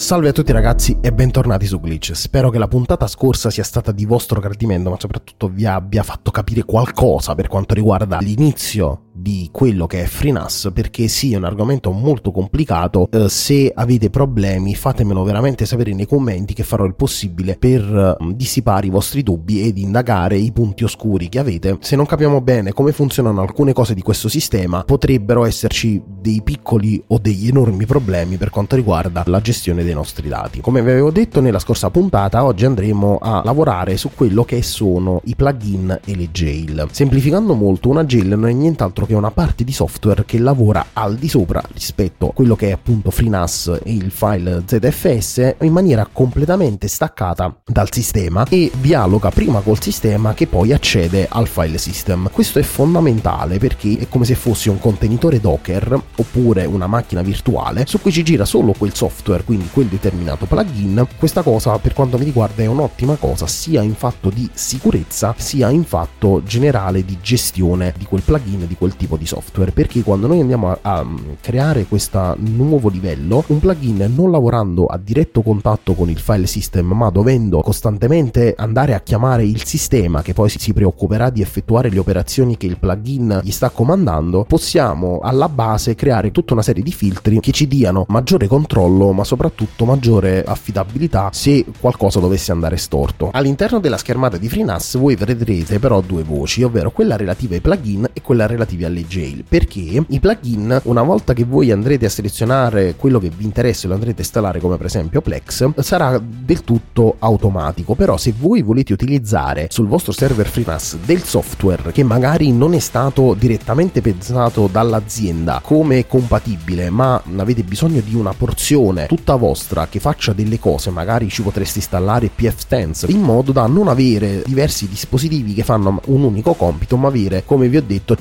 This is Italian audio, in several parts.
Salve a tutti ragazzi e bentornati su Glitch. Spero che la puntata scorsa sia stata di vostro gradimento, ma soprattutto vi abbia fatto capire qualcosa per quanto riguarda l'inizio di quello che è FreeNAS, perché sì, è un argomento molto complicato. Eh, se avete problemi, fatemelo veramente sapere nei commenti che farò il possibile per eh, dissipare i vostri dubbi ed indagare i punti oscuri che avete. Se non capiamo bene come funzionano alcune cose di questo sistema, potrebbero esserci dei piccoli o degli enormi problemi per quanto riguarda la gestione dei nostri dati. Come vi avevo detto nella scorsa puntata, oggi andremo a lavorare su quello che sono i plugin e le jail. Semplificando molto, una jail non è nient'altro che una parte di software che lavora al di sopra rispetto a quello che è appunto FreeNAS e il file ZFS in maniera completamente staccata dal sistema e dialoga prima col sistema che poi accede al file system. Questo è fondamentale perché è come se fosse un contenitore Docker oppure una macchina virtuale su cui ci gira solo quel software, quindi quel determinato plugin. Questa cosa per quanto mi riguarda è un'ottima cosa sia in fatto di sicurezza sia in fatto generale di gestione di quel plugin, di quel tipo di software, perché quando noi andiamo a, a creare questo nuovo livello, un plugin non lavorando a diretto contatto con il file system, ma dovendo costantemente andare a chiamare il sistema che poi si preoccuperà di effettuare le operazioni che il plugin gli sta comandando, possiamo alla base creare tutta una serie di filtri che ci diano maggiore controllo, ma soprattutto maggiore affidabilità se qualcosa dovesse andare storto. All'interno della schermata di FreeNAS voi vedrete però due voci, ovvero quella relativa ai plugin e quella relativa alle jail, perché i plugin una volta che voi andrete a selezionare quello che vi interessa e lo andrete a installare come per esempio Plex, sarà del tutto automatico, però se voi volete utilizzare sul vostro server FreeNAS del software che magari non è stato direttamente pensato dall'azienda come compatibile, ma avete bisogno di una porzione tutta vostra che faccia delle cose, magari ci potreste installare pfStance in modo da non avere diversi dispositivi che fanno un unico compito, ma avere, come vi ho detto,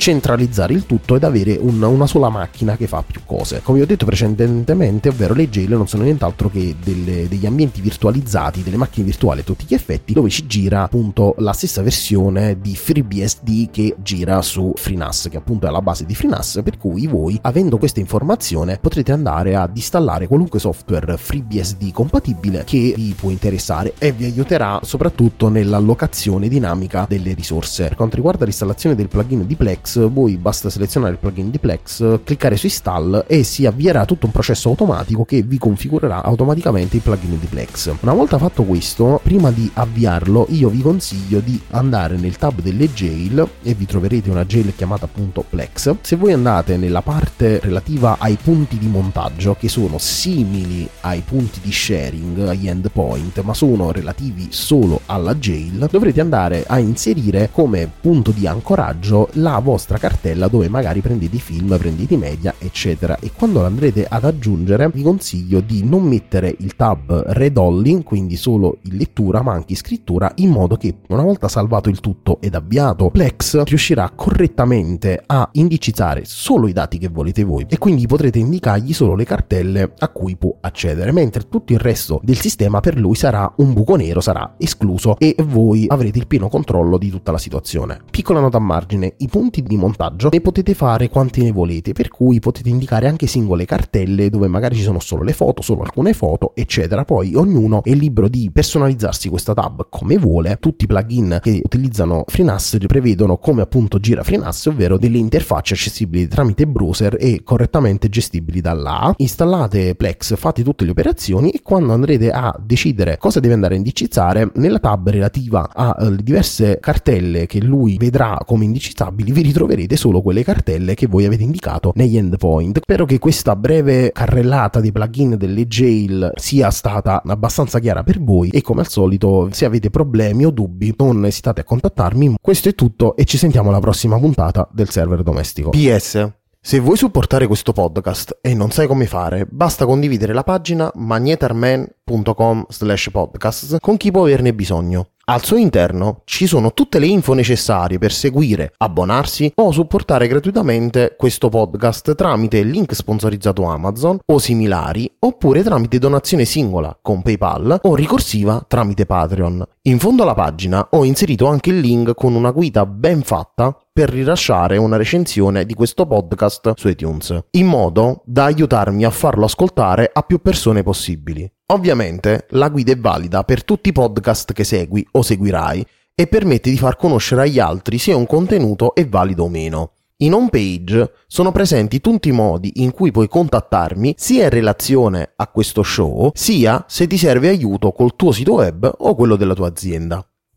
centralizzare il tutto ed avere un, una sola macchina che fa più cose. Come vi ho detto precedentemente, ovvero le jail non sono nient'altro che delle, degli ambienti virtualizzati, delle macchine virtuali a tutti gli effetti, dove ci gira appunto la stessa versione di FreeBSD che gira su FreeNAS, che appunto è la base di FreeNAS, per cui voi, avendo questa informazione, potrete andare ad installare qualunque software FreeBSD compatibile che vi può interessare e vi aiuterà soprattutto nell'allocazione dinamica delle risorse. Per quanto riguarda l'installazione del plugin di Plex, voi basta selezionare il plugin di Plex, cliccare su install e si avvierà tutto un processo automatico che vi configurerà automaticamente il plugin di Plex. Una volta fatto questo, prima di avviarlo, io vi consiglio di andare nel tab delle jail e vi troverete una jail chiamata appunto Plex. Se voi andate nella parte relativa ai punti di montaggio, che sono simili ai punti di sharing, agli endpoint, ma sono relativi solo alla jail, dovrete andare a inserire come punto di ancoraggio la vostra cartella dove magari prendete i film, prendete i media, eccetera. E quando l'andrete ad aggiungere, vi consiglio di non mettere il tab read only, quindi solo in lettura, ma anche in scrittura, in modo che una volta salvato il tutto ed avviato Plex riuscirà correttamente a indicizzare solo i dati che volete voi e quindi potrete indicargli solo le cartelle a cui può accedere, mentre tutto il resto del sistema per lui sarà un buco nero, sarà escluso e voi avrete il pieno controllo di tutta la situazione. Piccola nota a margine, i punti di montaggio ne potete fare quanti ne volete, per cui potete indicare anche singole cartelle dove magari ci sono solo le foto, solo alcune foto, eccetera. Poi ognuno è libero di personalizzarsi questa tab come vuole. Tutti i plugin che utilizzano FreeNAS prevedono come appunto gira FreeNAS, ovvero delle interfacce accessibili tramite browser e correttamente gestibili dalla Installate Plex, fate tutte le operazioni e quando andrete a decidere cosa deve andare a indicizzare, nella tab relativa alle uh, diverse cartelle che lui vedrà come indicizzabili, vi ritroverete solo quelle cartelle che voi avete indicato negli endpoint. Spero che questa breve carrellata dei plugin delle jail sia stata abbastanza chiara per voi e come al solito se avete problemi o dubbi non esitate a contattarmi. Questo è tutto e ci sentiamo alla prossima puntata del server domestico. PS se vuoi supportare questo podcast e non sai come fare, basta condividere la pagina magnetarman.com slash podcast con chi può averne bisogno. Al suo interno ci sono tutte le info necessarie per seguire, abbonarsi o supportare gratuitamente questo podcast tramite link sponsorizzato Amazon o similari oppure tramite donazione singola con PayPal o ricorsiva tramite Patreon. In fondo alla pagina ho inserito anche il link con una guida ben fatta per rilasciare una recensione di questo podcast su iTunes, in modo da aiutarmi a farlo ascoltare a più persone possibili. Ovviamente la guida è valida per tutti i podcast che segui o seguirai e permette di far conoscere agli altri se un contenuto è valido o meno. In home page sono presenti tutti i modi in cui puoi contattarmi sia in relazione a questo show, sia se ti serve aiuto col tuo sito web o quello della tua azienda.